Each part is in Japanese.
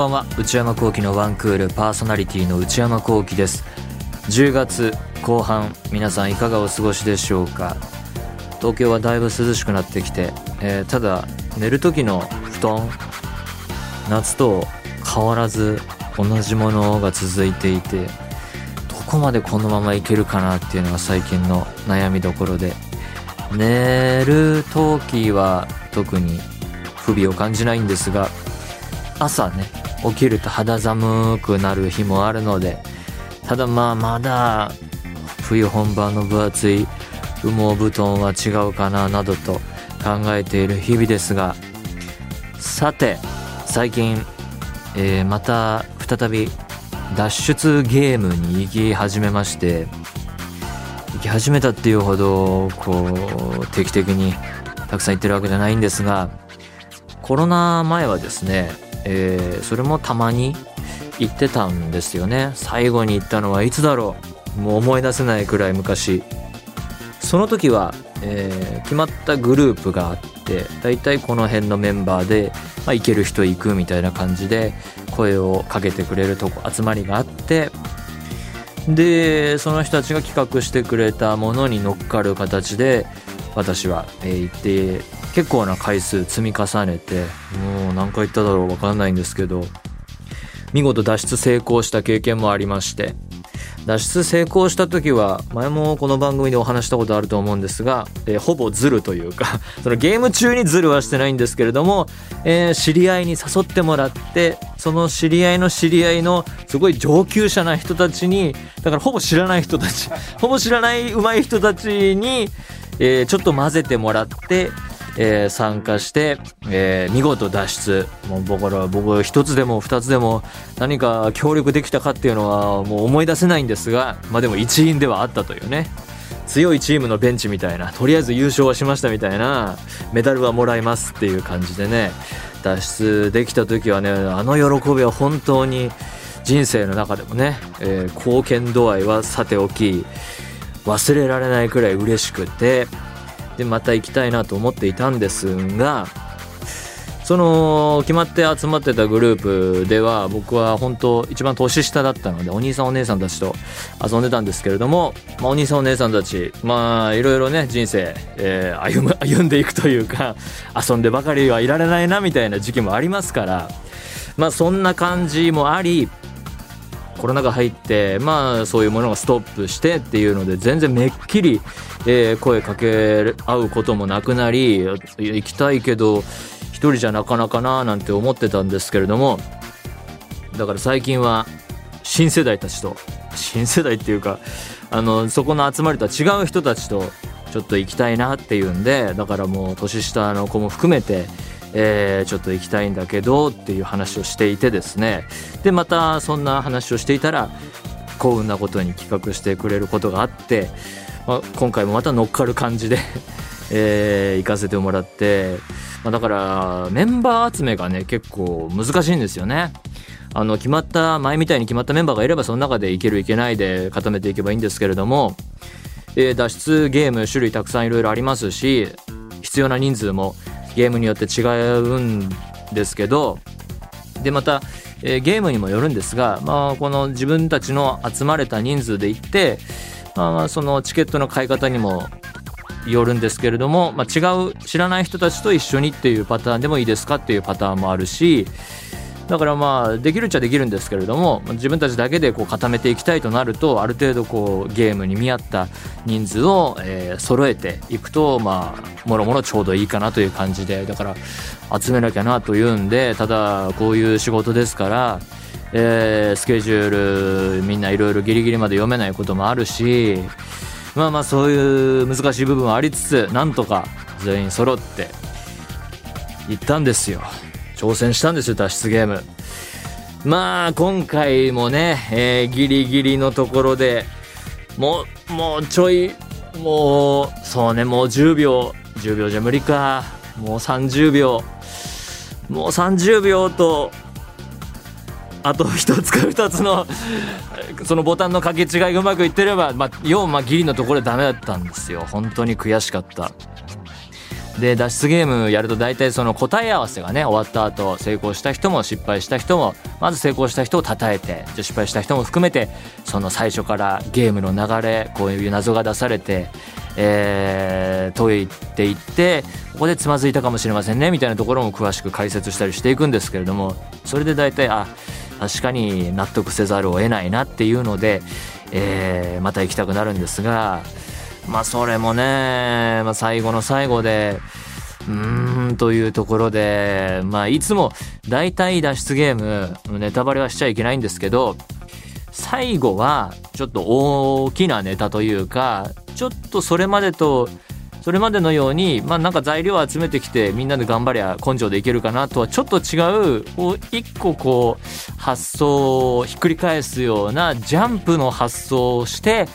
ばんは。内山聖輝のワンクールパーソナリティの内山聖輝です。10月後半皆さんいかがお過ごしでしょうか？東京はだいぶ涼しくなってきて、えー、ただ寝る時の布団夏と変わらず同じものが続いていてどこまでこのままいけるかなっていうのが最近の悩みどころで寝る時は特に不備を感じないんですが朝ね起きると肌寒くなる日もあるのでただまあまだ冬本番の分厚い羽毛布団は違うかななどと考えている日々ですがさて最近、えー、また再び脱出ゲームに行き始めまして行き始めたっていうほどこう定期的にたくさん行ってるわけじゃないんですがコロナ前はですね、えー、それもたまに行ってたんですよね。最後に行ったのはいつだろう。もう思い出せないくらい昔。その時は、えー、決まったグループがあって大体この辺のメンバーで、まあ、行ける人行くみたいな感じで声をかけてくれるとこ集まりがあってでその人たちが企画してくれたものに乗っかる形で私は、えー、行って結構な回数積み重ねてもう何回行っただろう分かんないんですけど見事脱出成功した経験もありまして脱出成功した時は前もこの番組でお話したことあると思うんですが、えー、ほぼズルというか そのゲーム中にズルはしてないんですけれども、えー、知り合いに誘ってもらってその知り合いの知り合いのすごい上級者な人たちにだからほぼ知らない人たち ほぼ知らない上手い人たちに、えー、ちょっと混ぜてもらってえー、参加して、えー、見事脱出。もう僕ら僕一つでも二つでも何か協力できたかっていうのはもう思い出せないんですがまあでも一員ではあったというね。強いチームのベンチみたいなとりあえず優勝はしましたみたいなメダルはもらいますっていう感じでね脱出できた時はねあの喜びは本当に人生の中でもね、えー、貢献度合いはさておき忘れられないくらい嬉しくてでまた行きたいなと思っていたんですがその決まって集まってたグループでは僕は本当一番年下だったのでお兄さんお姉さんたちと遊んでたんですけれども、まあ、お兄さんお姉さんたちまあいろいろね人生、えー、歩む 歩んでいくというか遊んでばかりはいられないなみたいな時期もありますからまあそんな感じもありコロナが入ってまあそういうものがストップしてっていうので全然めっきり、えー、声かけ合うこともなくなり行きたいけど一人じゃなかなかななんて思ってたんですけれどもだから最近は新世代たちと新世代っていうかあのそこの集まりとは違う人たちとちょっと行きたいなっていうんでだからもう年下の子も含めてえー、ちょっと行きたいんだけどっていう話をしていてですねでまたそんな話をしていたら幸運なことに企画してくれることがあって、まあ、今回もまた乗っかる感じで えー、行かせてもらって、まあ、だからメンバー集めがね結構難しいんですよね。あの決まった前みたいに決まったメンバーがいればその中でいけるいけないで固めていけばいいんですけれども、えー、脱出ゲーム種類たくさんいろいろありますし必要な人数もゲームによって違うんですけどでまた、えー、ゲームにもよるんですが、まあ、この自分たちの集まれた人数で行って、まあ、そのチケットの買い方にもよるんですけれども、まあ、違う知らない人たちと一緒にっていうパターンでもいいですかっていうパターンもあるしだからまあできるっちゃできるんですけれども自分たちだけでこう固めていきたいとなるとある程度こうゲームに見合った人数を、えー、揃えていくとまあもろもろちょうどいいかなという感じでだから集めなきゃなというんでただこういう仕事ですからえー、スケジュールみんないろいろギリギリまで読めないこともあるしまあまあそういう難しい部分はありつつなんとか全員揃って行ったんですよ。挑戦したんですよ脱出ゲーム。まあ今回もね、えー、ギリギリのところでもうもうちょいもうそうねもう10秒10秒じゃ無理か。もう30秒もう30秒とあと1つか2つのそのボタンの掛け違いがうまくいってれば、まあ、要はまあギリのところでダメだったんですよ。本当に悔しかった。で脱出ゲームやると大体その答え合わせがね終わった後成功した人も失敗した人もまず成功した人を称えてじゃ失敗した人も含めてその最初からゲームの流れこういう謎が出されて、えー、解いていってここでつまずいたかもしれませんねみたいなところも詳しく解説したりしていくんですけれどもそれで大体あ確かに納得せざるを得ないなっていうので、えー、また行きたくなるんですがまあそれもね、まあ、最後の最後でうーんというところでまあいつも大体脱出ゲームネタバレはしちゃいけないんですけど最後はちょっと大きなネタというかちょっとそれまでとそれまでのようにまあなんか材料を集めてきてみんなで頑張りゃ根性でいけるかなとはちょっと違うこう一個こう発想をひっくり返すようなジャンプの発想をして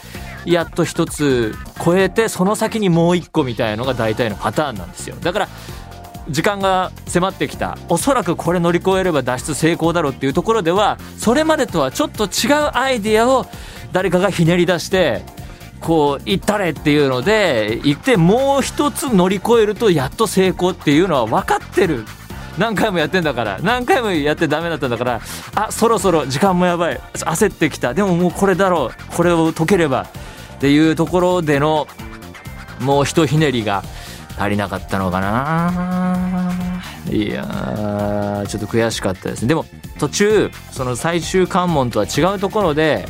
やっと一つ超えてその先にもう一個みたいのが大体のパターンなんですよ。だから時間が迫ってきたおそらくこれ乗り越えれば脱出成功だろうっていうところではそれまでとはちょっと違うアイディアを誰かがひねり出してこう行ったれっていうので行ってもう一つ乗り越える。とやっと成功っていうのは分かってる何回もやってんだから何回もやってダメだったんだからあそろそろ時間もやばい。焦ってきた。でももうこれだろう。これを解ければっていうところでのもうひとひねりが足りなかったのかな。いやーちょっと悔しかったですね。でも途中その最終関門とは違うところで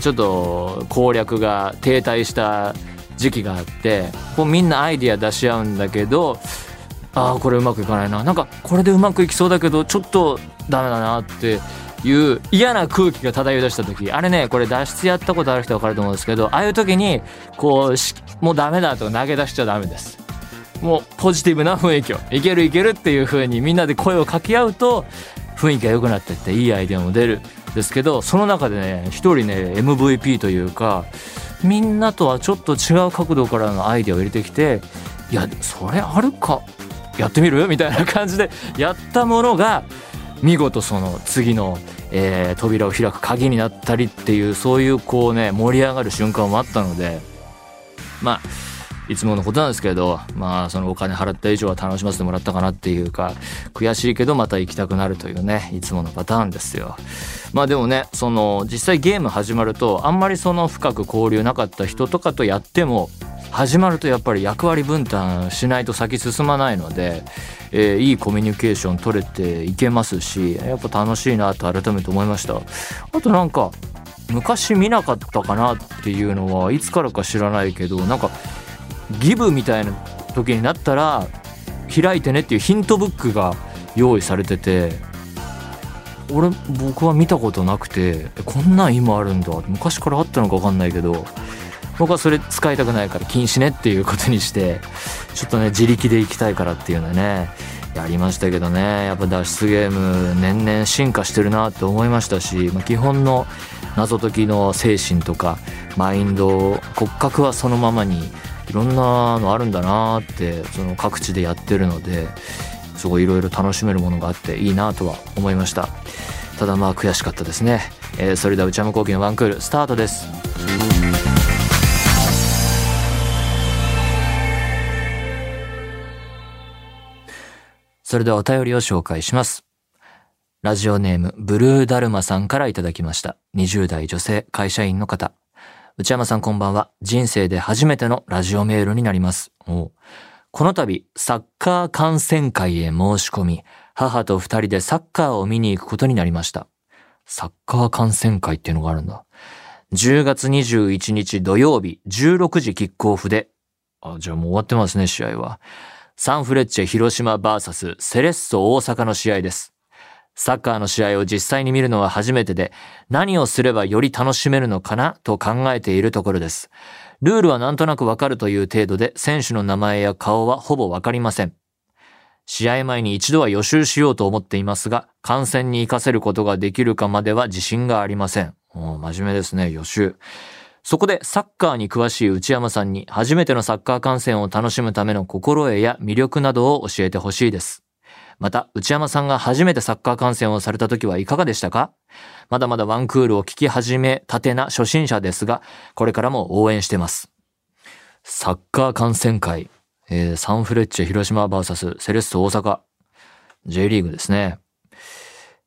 ちょっと攻略が停滞した時期があってこうみんなアイディア出し合うんだけどああこれうまくいかないな。なんかこれでうまくいきそうだけどちょっとダメだなっていう嫌な空気が漂い出した時。あれねこれ脱出やったことある人分かると思うんですけどああいう時にこうもうダメだと投げ出しちゃダメです。もうポジティブな雰囲気を。いけるいけるっていう風にみんなで声を掛け合うと雰囲気が良くなってっていいアイデアも出るですけどその中でね一人ね MVP というかみんなとはちょっと違う角度からのアイデアを入れてきていやそれあるか？やってみる？みたいな感じでやったものが見事その次の、えー、扉を開く鍵になったりっていうそういうこうね盛り上がる瞬間もあったのでまあいつものことなんですけど、まあ、そのお金払った以上は楽しませてもらったかなっていうか、悔しいけどまた行きたくなるというね、いつものパターンですよ。まあでもね、その、実際ゲーム始まると、あんまりその深く交流なかった人とかとやっても、始まるとやっぱり役割分担しないと先進まないので、えー、いいコミュニケーション取れていけますし、やっぱ楽しいなと改めて思いました。あとなんか、昔見なかったかなっていうのはいつからか知らないけど、なんか、ギブみたいな時になったら開いてねっていうヒントブックが用意されてて俺僕は見たことなくてこんなん今あるんだ昔からあったのか分かんないけど僕はそれ使いたくないから禁止ねっていうことにしてちょっとね自力で行きたいからっていうのねやりましたけどね。やっぱ脱出ゲーム年々進化してるなって思いましたし、まあ、基本の謎解きの精神とかマインド骨格はそのままにいろんなのあるんだなってその各地でやってるのですごいいろいろ楽しめるものがあっていいなとは思いました。ただまあ悔しかったですね、えー、それでは内山昂輝のワンクールスタートです。それではお便りを紹介しますラジオネームブルーダルマさんからいただきました20代女性会社員の方内山さんこんばんは。人生で初めてのラジオメールになります。この度、サッカー観戦会へ申し込み、母と二人でサッカーを見に行くことになりました。サッカー観戦会っていうのがあるんだ。10月21日土曜日16時キックオフで、あ、じゃあもう終わってますね、試合は。サンフレッチェ広島 VS セレッソ大阪の試合です。サッカーの試合を実際に見るのは初めてで、何をすればより楽しめるのかな？と考えているところです。ルールはなんとなくわかるという程度で、選手の名前や顔はほぼわかりません。試合前に一度は予習しようと思っていますが、観戦に活かせることができるかまでは自信がありません。真面目ですね、予習。そこでサッカーに詳しい内山さんに初めてのサッカー観戦を楽しむための心得や魅力などを教えてほしいです。また、内山さんが初めてサッカー観戦をされた時はいかがでしたか？まだまだワンクールを聞き始めたてな初心者ですが、これからも応援してます。サッカー観戦会。えー、サンフレッチェ広島 VS セレッソ大阪。J リーグですね。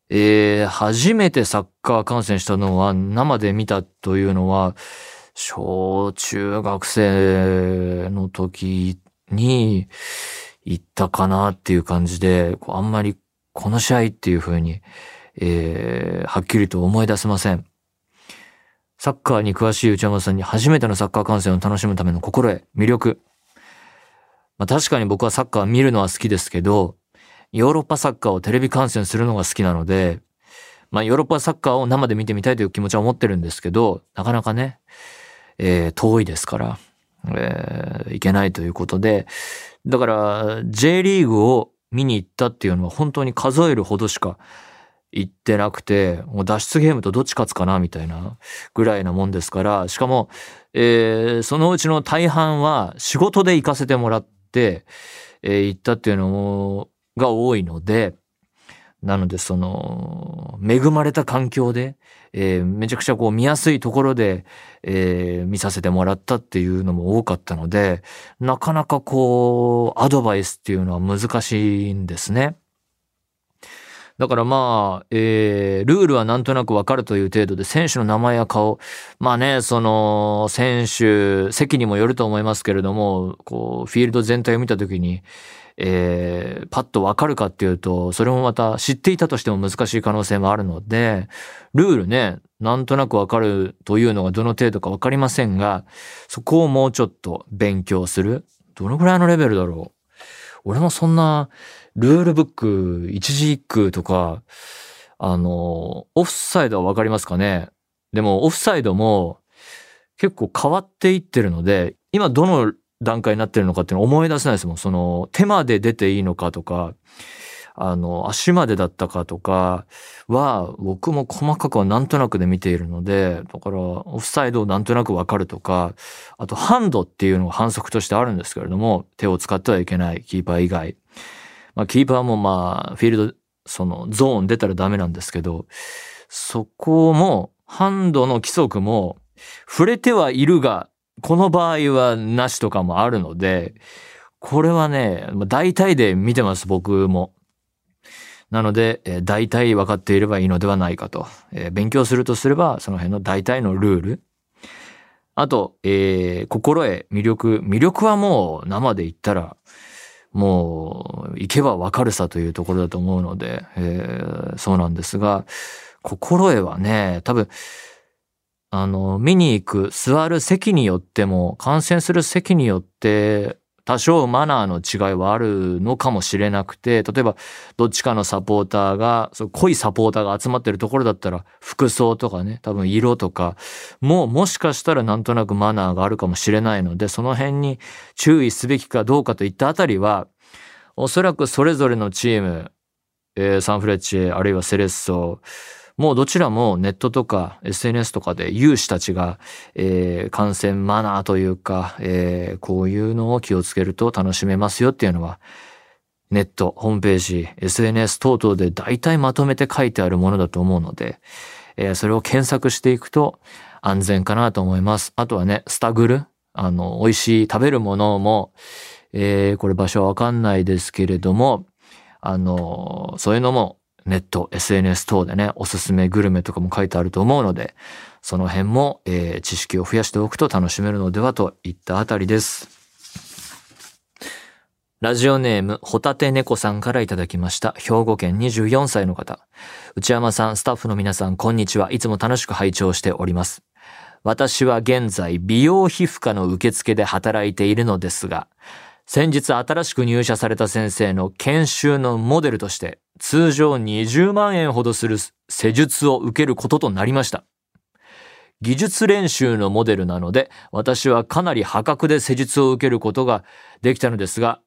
えー、初めてサッカー観戦したのは生で見たというのは、小中学生の時に行ったかなっていう感じで、あんまりこの試合っていう風に、えー、はっきりと思い出せません。サッカーに詳しい内山さんに初めてのサッカー観戦を楽しむための心得、魅力。まあ確かに僕はサッカー見るのは好きですけど、ヨーロッパサッカーをテレビ観戦するのが好きなので、まあヨーロッパサッカーを生で見てみたいという気持ちは持ってるんですけど、なかなかね、えー、遠いですから、えー、いけないということで、だから J リーグを見に行ったっていうのは本当に数えるほどしか行ってなくて、もう脱出ゲームとどっち勝つかなみたいなぐらいなもんですから、しかも、えー、そのうちの大半は仕事で行かせてもらって、えー、行ったっていうのもが多いので、なのでその、恵まれた環境で、えー、めちゃくちゃこう見やすいところで、えー、見させてもらったっていうのも多かったので、なかなかこう、アドバイスっていうのは難しいんですね。だからまあ、えー、ルールはなんとなくわかるという程度で、選手の名前や顔、まあね、その、選手、席にもよると思いますけれども、こう、フィールド全体を見たときに、えー、パッとわかるかっていうと、それもまた知っていたとしても難しい可能性もあるので、ルールね、なんとなくわかるというのがどの程度かわかりませんが、そこをもうちょっと勉強する。どのぐらいのレベルだろう。俺もそんな、ルールブック、一字一句とか、あの、オフサイドはわかりますかね？でも、オフサイドも結構変わっていってるので、今どの段階になってるのかっていうのを思い出せないですもん。その、手まで出ていいのかとか、あの、足までだったかとかは、僕も細かくはなんとなくで見ているので、だから、オフサイドをなんとなくわかるとか、あと、ハンドっていうのが反則としてあるんですけれども、手を使ってはいけない、キーパー以外。まあ、キーパーもまあ、フィールド、その、ゾーン出たらダメなんですけど、そこも、ハンドの規則も、触れてはいるが、この場合はなしとかもあるので、これはね、大体で見てます、僕も。なので、え大体分かっていればいいのではないかと。えー、勉強するとすれば、その辺の大体のルール。あと、えー、心得、魅力。魅力はもう生で言ったら、もう行けばわかるさというところだと思うので、えー、そうなんですが、心得はね、多分、あの、見に行く、座る席によっても、観戦する席によって、多少マナーの違いはあるのかもしれなくて、例えばどっちかのサポーターが、そう濃いサポーターが集まってるところだったら、服装とかね、多分色とか、もうもしかしたらなんとなくマナーがあるかもしれないので、その辺に注意すべきかどうかといったあたりは、おそらくそれぞれのチーム、えー、サンフレッチェ、あるいはセレッソ、もうどちらもネットとか SNS とかで有志たちが、えー、感染マナーというか、えー、こういうのを気をつけると楽しめますよっていうのは、ネット、ホームページ、SNS 等々で大体まとめて書いてあるものだと思うので、えー、それを検索していくと安全かなと思います。あとはね、スタグル、あの、美味しい食べるものも、えー、これ場所わかんないですけれども、あの、そういうのもネット、SNS 等でね、おすすめグルメとかも書いてあると思うので、その辺も、えー、知識を増やしておくと楽しめるのではといったあたりです。ラジオネーム、ホタテ猫さんからいただきました。兵庫県24歳の方。内山さん、スタッフの皆さん、こんにちは。いつも楽しく拝聴しております。私は現在、美容皮膚科の受付で働いているのですが、先日新しく入社された先生の研修のモデルとして通常20万円ほどする施術を受けることとなりました。技術練習のモデルなので私はかなり破格で施術を受けることができたのですが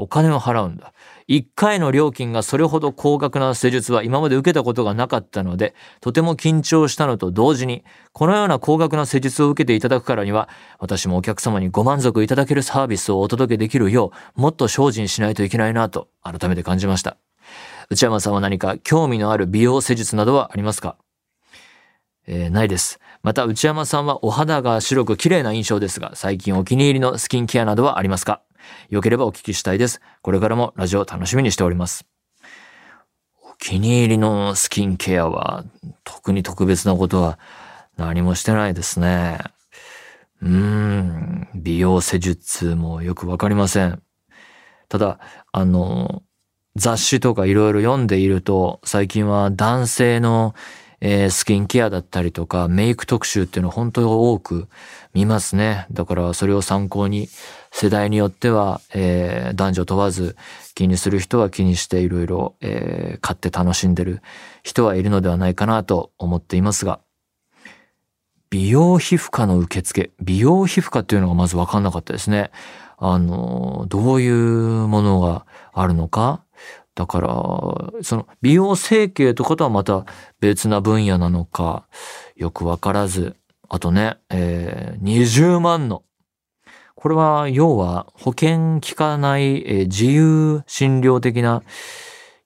お金を払うんだ。一回の料金がそれほど高額な施術は今まで受けたことがなかったので、とても緊張したのと同時に、このような高額な施術を受けていただくからには、私もお客様にご満足いただけるサービスをお届けできるよう、もっと精進しないといけないなと、改めて感じました。内山さんは何か興味のある美容施術などはありますか？えー、ないです。また内山さんはお肌が白く綺麗な印象ですが、最近お気に入りのスキンケアなどはありますか？よければお聞きしたいです。これからもラジオ楽しみにしております。お気に入りのスキンケアは特に特別なことは何もしてないですね。うーん、美容施術もよくわかりません。ただ、あの、雑誌とかいろいろ読んでいると、最近は男性の、えースキンケアだったりとか、メイク特集っていうのを本当に多く見ますね。だからそれを参考に、世代によっては、えー男女問わず気にする人は気にしていろいろ、えー買って楽しんでる人はいるのではないかなと思っていますが、美容皮膚科の受付。美容皮膚科っていうのがまず分かんなかったですね。あの、どういうものがあるのか。だから、その美容整形とかとはまた別な分野なのか、よく分からず。あとね、えー20万の。これは、要は保険効かない、えー自由診療的な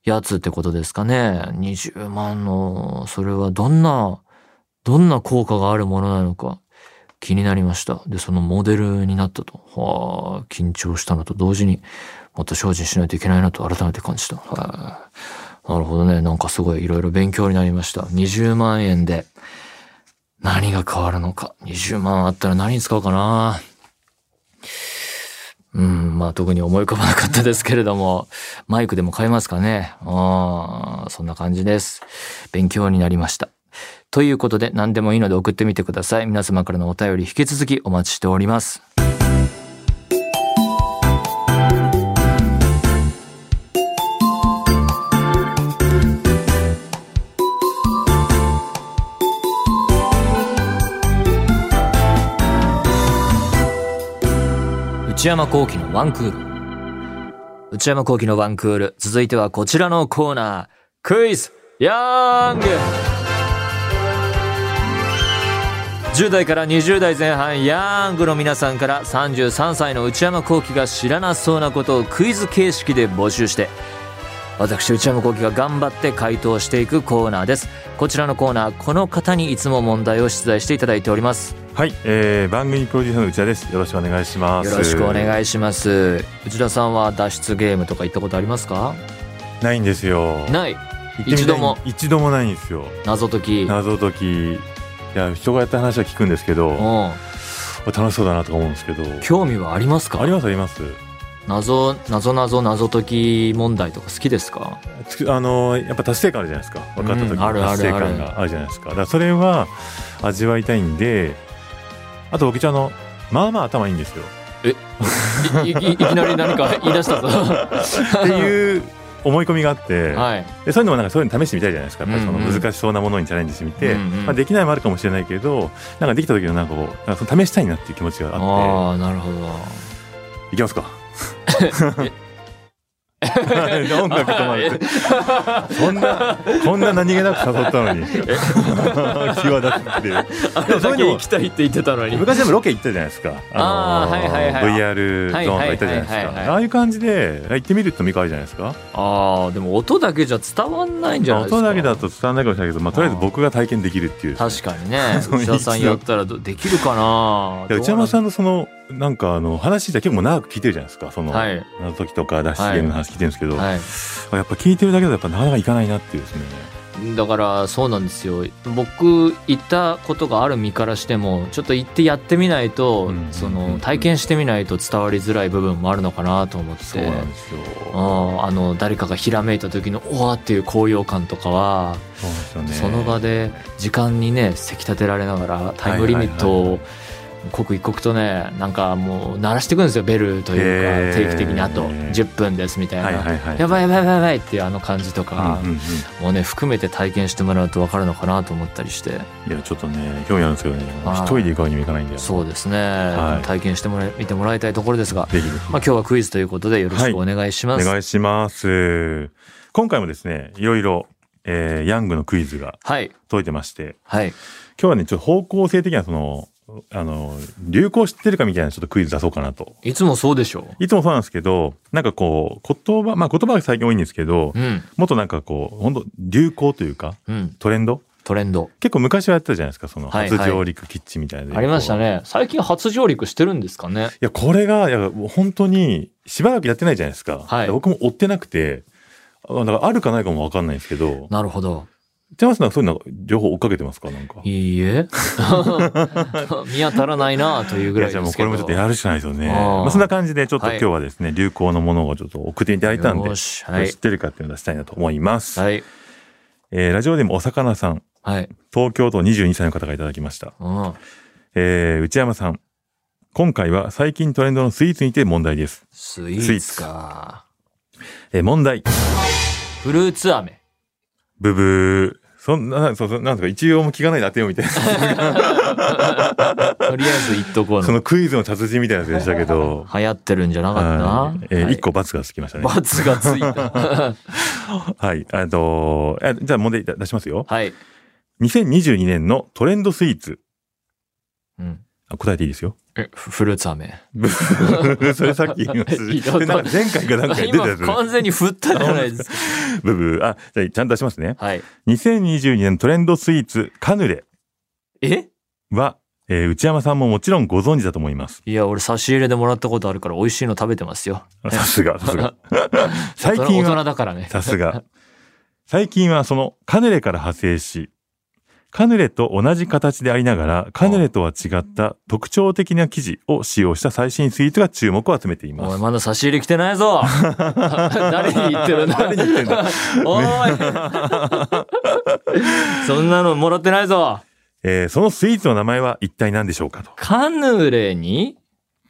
やつってことですかね。20万の、それはどんな、どんな効果があるものなのか気になりました。で、そのモデルになったと。はあ、緊張したのと同時に、もっと精進しないといけないなと改めて感じた。はあ、なるほどね。なんかすごいいろいろ勉強になりました。20万円で何が変わるのか。20万あったら何に使うかな。うん、まあ特に思い浮かばなかったですけれども、マイクでも買えますかね。ああ、そんな感じです。勉強になりました。ということで何でもいいので送ってみてください。皆様からのお便り引き続きお待ちしております。内山幸輝のワンクール。内山幸喜のワンクール。続いてはこちらのコーナー。クイズヤング10代から20代前半ヤングの皆さんから33歳の内山幸輝が知らなそうなことをクイズ形式で募集して私内山幸輝が頑張って回答していくコーナーですこちらのコーナーこの方にいつも問題を出題していただいておりますはい、えー、番組プロデューサーの内田です。よろしくお願いします。よろしくお願いします内田さんは脱出ゲームとか行ったことありますか？ないんですよ。ない一度も？一度もないんですよ。謎解き謎解き。いや、人がやった話は聞くんですけど、うん楽しそうだなとか思うんですけど。興味はありますか？ありますあります。謎謎謎謎解き問題とか好きですか？あのやっぱ達成感あるじゃないですか。分かった時の達成感があるじゃないですか。だからそれは味わいたいんで、あと僕一応あの、まあまあ頭いいんですよ。いいいいきなり何か 言い出したぞっていう思い込みがあって、はいでそういうのもなんかそういうの試してみたいじゃないですか。その難しそうなものにチャレンジしてみて、うんうんまあ、できないもあるかもしれないけど、なんかできた時のなんかこう、なんかその試したいなっていう気持ちがあっああなるほどて、いきますか。音楽止まって。そんな、こんな何気なく誘ったのに。際立つっていう。あれだけ行きたいって言ってたのに昔でもロケ行ったじゃないですか。あーはいはいはい VR ゾーンとか行ったじゃないですはいはいはいはいか。ああいう感じで行ってみるってもいいかじゃないですか。ああでも音だけじゃ伝わんないんじゃないですか音だけだと伝わらないかもしれないけど、まあ、とりあえず僕が体験できるっていう。確かにねそう内田さんやったらできるかな内山さんのその、なんかあの、話自体結構長く聞いてるじゃないですか。その、はい謎解きとか脱出ゲームの話聞いてるんですけど、はいやっぱ聞いてるだけだとやっぱなかなかいかないなっていうですね。だからそうなんですよ僕行ったことがある身からしてもちょっと行ってやってみないと、うんその体験してみないと伝わりづらい部分もあるのかなと思ってそうなんですよ。ああの誰かがひらめいた時の「おわ!」っていう高揚感とかは、その場で時間にねせき立てられながらタイムリミットを刻一刻とねなんかもう鳴らしていくんですよベルというか定期的にあと10分ですみたいな、はいはいはい。やばいやばいやばいやばいっていうあの感じとか、もうね含めて体験してもらうと分かるのかなと思ったりしていや、ちょっとね、興味あるんですけどね、一人で行くわけにもいかないんで。そうですね、はい体験してもらい見てもらいたいところですが。まあ、今日はクイズということでよろしくお願いします。お願いします。今回もですね、いろいろ、えー、ヤングのクイズがはい。てまして、はい。今日はね、ちょっと方向性的なその、あの、流行知ってるかみたいなちょっとクイズ出そうかなと。いつもそうでしょいつもそうなんですけど、なんかこう、言葉、まあ言葉が最近多いんですけどう。、うん。もっとなんかこう、本当流行というか、うん。トレンド？トレンド。結構昔はやってたじゃないですか、そのはい初上陸キッチンみたいなでありました。ね。最近初上陸してるんですかね。いや、これが、いや、本当に、しばらくやってないじゃないですか。はい僕も追ってなくて、あだからあるかないかもわかんないんですけど、なるほど。チャンスなんかそういうの情報追っかけてますか？なんか。いいえ。見当たらないなというぐらいいやじゃあもうですけど。これもちょっとやるしかないですよね。あーまあ、そんな感じで、ちょっとはい今日はですね、流行のものをちょっと送っていただいたんで、よしはい知ってるかっていうのを出したいなと思います。はい。えーラジオでもお魚さん、はい。東京都22歳の方がいただきました。うん。えー内山さん。今回は最近トレンドのスイーツにて問題です。スイーツか。えー問題。フルーツ飴。ブブー。そんな、そうそう、なんとか一応も聞かないで当てようみたいな。とりあえず言っとこうその。のクイズの達人みたいなやつでしたけど。流行ってるんじゃなかったなはい。えーはい一個罰がつきましたね。罰がついた。はい。あと、えじゃあ問題出しますよ。はい。2022年のトレンドスイーツ。うん。あ答えていいですよ。え、フフルーツ飴。それさっき言いました。前回かなんかに出た今やつ。完全に振ったじゃないですか。ブブあ、じゃあちゃんと出しますね。はい。2022年トレンドスイーツ、カヌレえ？は、えー内山さんももちろんご存知だと思います。いや、俺差し入れでもらったことあるから美味しいの食べてますよ。さすが、さすが。最近大人は、だからね。さすが。最近はそのカヌレから派生し、カヌレと同じ形でありながら、カヌレとは違った特徴的な生地を使用した最新スイーツが注目を集めていおい、ます。まだ差し入れ来てないぞ。誰に言ってるんだ？誰に言ってんだ？おい。そんなのもらってないぞ。えーそのスイーツの名前は一体何でしょうかと。カヌレに？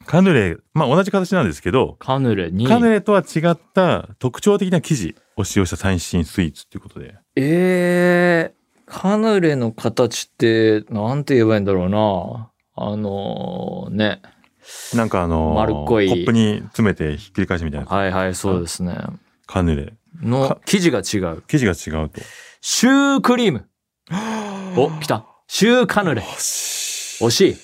カヌレ、まあ同じ形なんですけど、カヌレに？カヌレとは違った特徴的な生地を使用した最新スイーツっていうことで。えー、カヌレの形って、なんて言えばいいんだろうな。あのーね。なんかあのー丸っこいコップに詰めてひっくり返しみたいな。はいはい、そうですね。カヌレ。の生地が違う。生地が違うと。シュークリーム。お、来た。シューカヌレ。惜しい。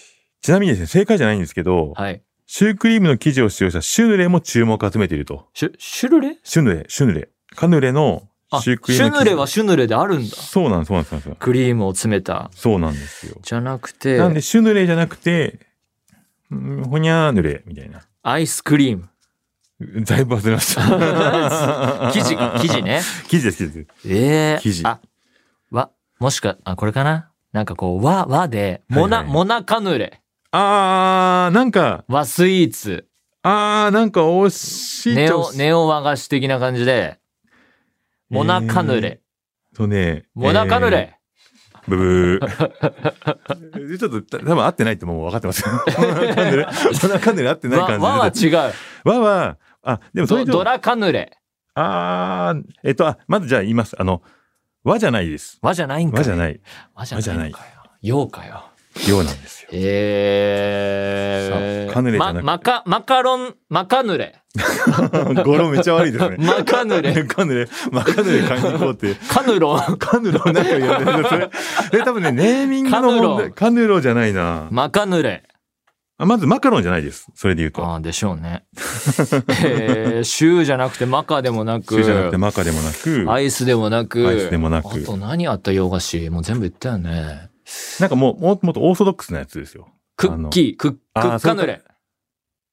ちなみにですね、正解じゃないんですけど、はい。シュークリームの生地を使用したシュヌレも注目を集めていると。シュ、シュルレ？シュヌレ、シュヌレ。カヌレのあ、シュヌレはシュヌレであるんだ。そうなんです、そうなんですそうなんです。クリームを詰めた。そうなんですよ。じゃなくて、なんで、シュヌレじゃなくて、うんほにゃーヌレみたいな。アイスクリーム。だいぶ忘れました。生地、生地ね。生地です、生地です。ええ生地あ、わ、もしか、あ、これかな？なんかこう、和、和で、モナ、はいはいモナカヌレ。あー、なんか、和スイーツ。あー、なんか惜しいネオ、ネオ和菓子的な感じで、モナカヌレ。そうね。モナカヌレ。えー。ブブー。ちょっと、た多分合ってないってもう分かってますよ。モナカヌレ。モナカヌレ合ってない和、感じで。和は違う。和は、あ、でもそれドドラカヌレ。あー、えっと、あ、まずじゃあ言います。あの、和じゃないです。和じゃないんかい。和じゃない。和じゃないのかよ。洋かよ。洋なんですよ。えー。カヌレじゃなくてま、マカ、マカロン、マカヌレ。語呂めっちゃ悪いですね。マカヌレ。カヌレ、まあ、カヌレ買いに行こうって。カヌロン。カヌロなんか言われるそれ。それ多分ね、ネーミングの問題。カヌロじゃないな。マカヌレ。あまずマカロンじゃないです。それで言うと。ああ、でしょうね。えー、シューじゃなくてマカでもなく、シュじゃなくてマカでもなく、アイスでもなく、アイスでもなくあと何あった洋菓子もう全部言ったよね。なんかもう、もっとオーソドックスなやつですよ。クッキー、クッ、クッカヌレ、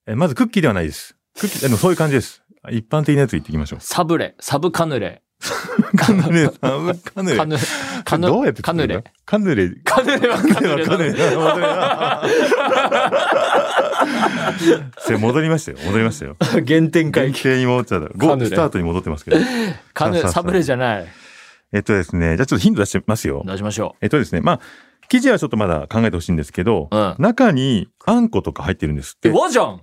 え、まずクッキーではないです。クッキー、でもそういう感じです。一般的なやつ言っていきましょう。サブレ、サブカヌレ、カヌレ、カヌレ。カヌ、カヌ、どうやってカヌレ。カヌレ。カヌレはカヌレカヌレ。それ 戻りましたよ。戻りましたよ。原点回原型に戻っちゃった。スタートに戻ってますけど。カヌレ、サブレじゃない。えっとですね、じゃあちょっとヒント出してますよ。出しましょえっとですね、まあ、生地はちょっとまだ考えてほしいんですけど、うん中にあんことか入ってるんですって。和じゃん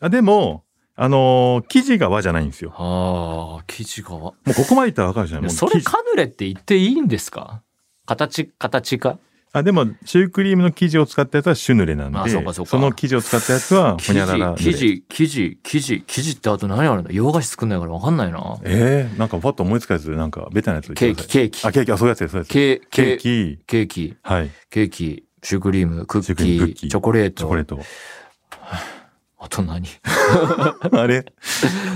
あでも、あのー生地が和じゃないんですよ。ああ、生地が和。もうここまで言ったらわかるじゃない？もうそれ生地カヌレって言っていいんですか？形、形かあ、でも、シュークリームの生地を使ったやつはシュヌレなんで、あそうかそうか。の生地を使ったやつは、ほ生にゃらら地。生地、生地、生地、生地ってあと何あるんだ？洋菓子作んないからわかんないな。えー、なんかパッと思いつかやつ、なんかベタなやつケーキ、ケーキ。あ、、ケーキ、あ、そういうやつです、そういうやつ。ケーケーケーキ、ケーキ、はい。ケーキ、シュークリーム、クッキシュークリームクッキー、ーチョコレート。チョコレート。あと何？あれ？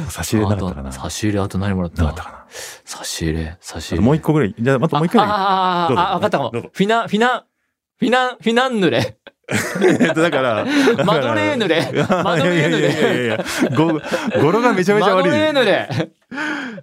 差し入れなかったかな。あと差し入れあと何もらった？なかったか差し入れ、差し入れ。なもう一個ぐらい。じゃあ、またもう一回。ああどうぞああ、わかったかも。フィナ、フィナ、フィナ、フィナンヌレ。えっと だから、マドレーヌレ。マドレーヌいやいやいやいレ。やご語呂がめちゃめちゃ悪い。マドレーヌレ。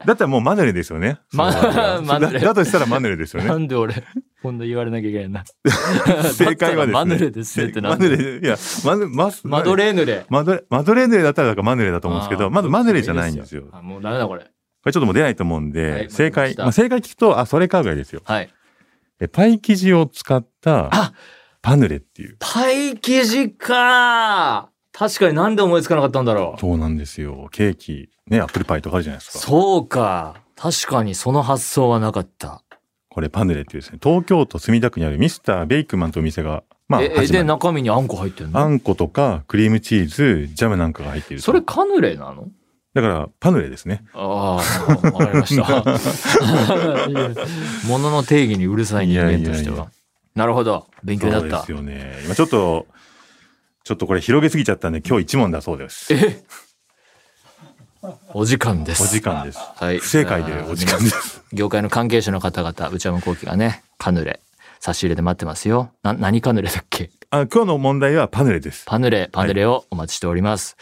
だったらもうマヌレですよね。マヌレだだとしたらマヌレですよね。なんで俺、今度言われなきゃいけないな。正解はですね。マヌレですってなマヌレ、いや、マヌ、マス、マドレーヌレ。マドレ、マドレーヌレだったらマヌレだと思うんですけど、まずマヌレじゃないんですよ。もうダメだこれ。れちょっともう出ないと思うんはで、い正解、まあ、正解聞くと、あ、それかぐらいですよ。はい。えパイ生地を使ったあパヌレっていう。パイ生地か確かになんで思いつかなかったんだろう。そうなんですよ。ケーキ、ね、アップルパイとかあるじゃないですか。そうか。確かにその発想はなかった。これパヌレっていうですね、東京都墨田区にあるミスターベイクマンというお店が、まあ、え、えで、中身にあんこ入ってるの？あんことかクリームチーズ、ジャムなんかが入っていると。それカヌレなの？だから、パヌレですね。ああ、わかりました。ものの定義にうるさい人間としていやいやいやは。なるほど。勉強だったそうです。よね。今ちょっと、ちょっとこれ広げすぎちゃったんで、今日一問だそうです。え？お時間です。お時間です。はい。不正解でお時間です。業界の関係者の方々、内山幸輝がね、カヌレ、差し入れで待ってますよ。な、何カヌレだっけ？あ今日の問題はパヌレです。パヌレ、パヌレをお待ちしております。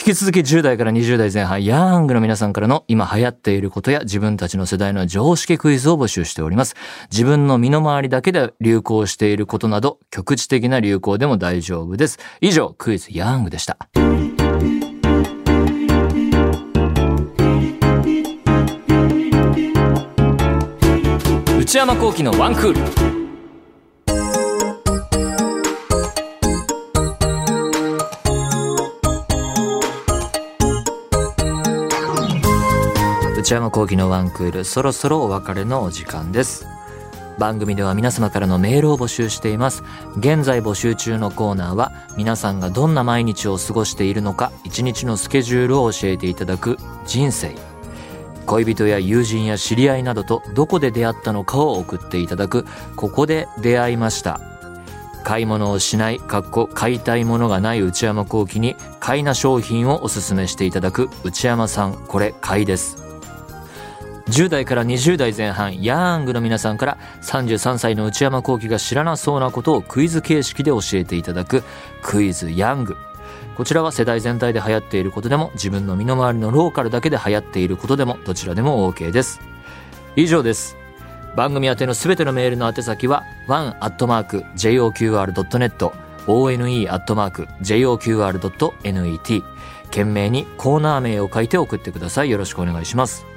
引き続き10代から20代前半、ヤングの皆さんからの今流行っていることや自分たちの世代の常識クイズを募集しております。自分の身の回りだけで流行していることなど、局地的な流行でも大丈夫です。以上、クイズヤングでした。内山幸輝のワンクール。内山幸輝のワンクールそろそろお別れのお時間です。番組では皆様からのメールを募集しています。現在募集中のコーナーは皆さんがどんな毎日を過ごしているのか一日のスケジュールを教えていただく人生。恋人や友人や知り合いなどとどこで出会ったのかを送っていただくここで出会いました。買い物をしない、かっこ買いたいものがない内山幸輝に買いな商品をおすすめしていただく内山さん、これ買いです。10代から20代前半、ヤングの皆さんから33歳の内山幸輝が知らなそうなことをクイズ形式で教えていただくクイズヤング。こちらは世代全体で流行っていることでも自分の身の回りのローカルだけで流行っていることでもどちらでも OK です。以上です。番組宛てのすべてのメールの宛先は one.joqr.net one.joqr.net 懸命にコーナー名を書いて送ってください。よろしくお願いします。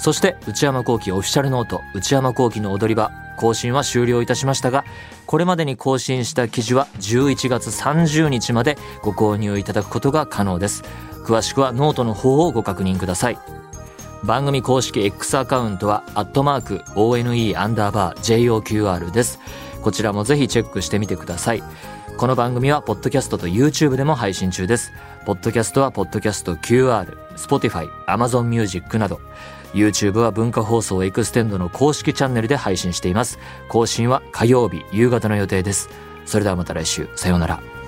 そして、内山幸輝オフィシャルノート、内山幸輝の踊り場、更新は終了いたしましたが、これまでに更新した記事は11月30日までご購入いただくことが可能です。詳しくはノートの方をご確認ください。番組公式 X アカウントは、アットマーク、ONE アンダーバー JOQR です。こちらもぜひチェックしてみてください。この番組は、ポッドキャストと YouTube でも配信中です。ポッドキャストは、ポッドキャスト QR、Spotify、Amazon Music など、YouTube は文化放送エクステンドの公式チャンネルで配信しています。更新は火曜日夕方の予定です。それではまた来週、さようなら。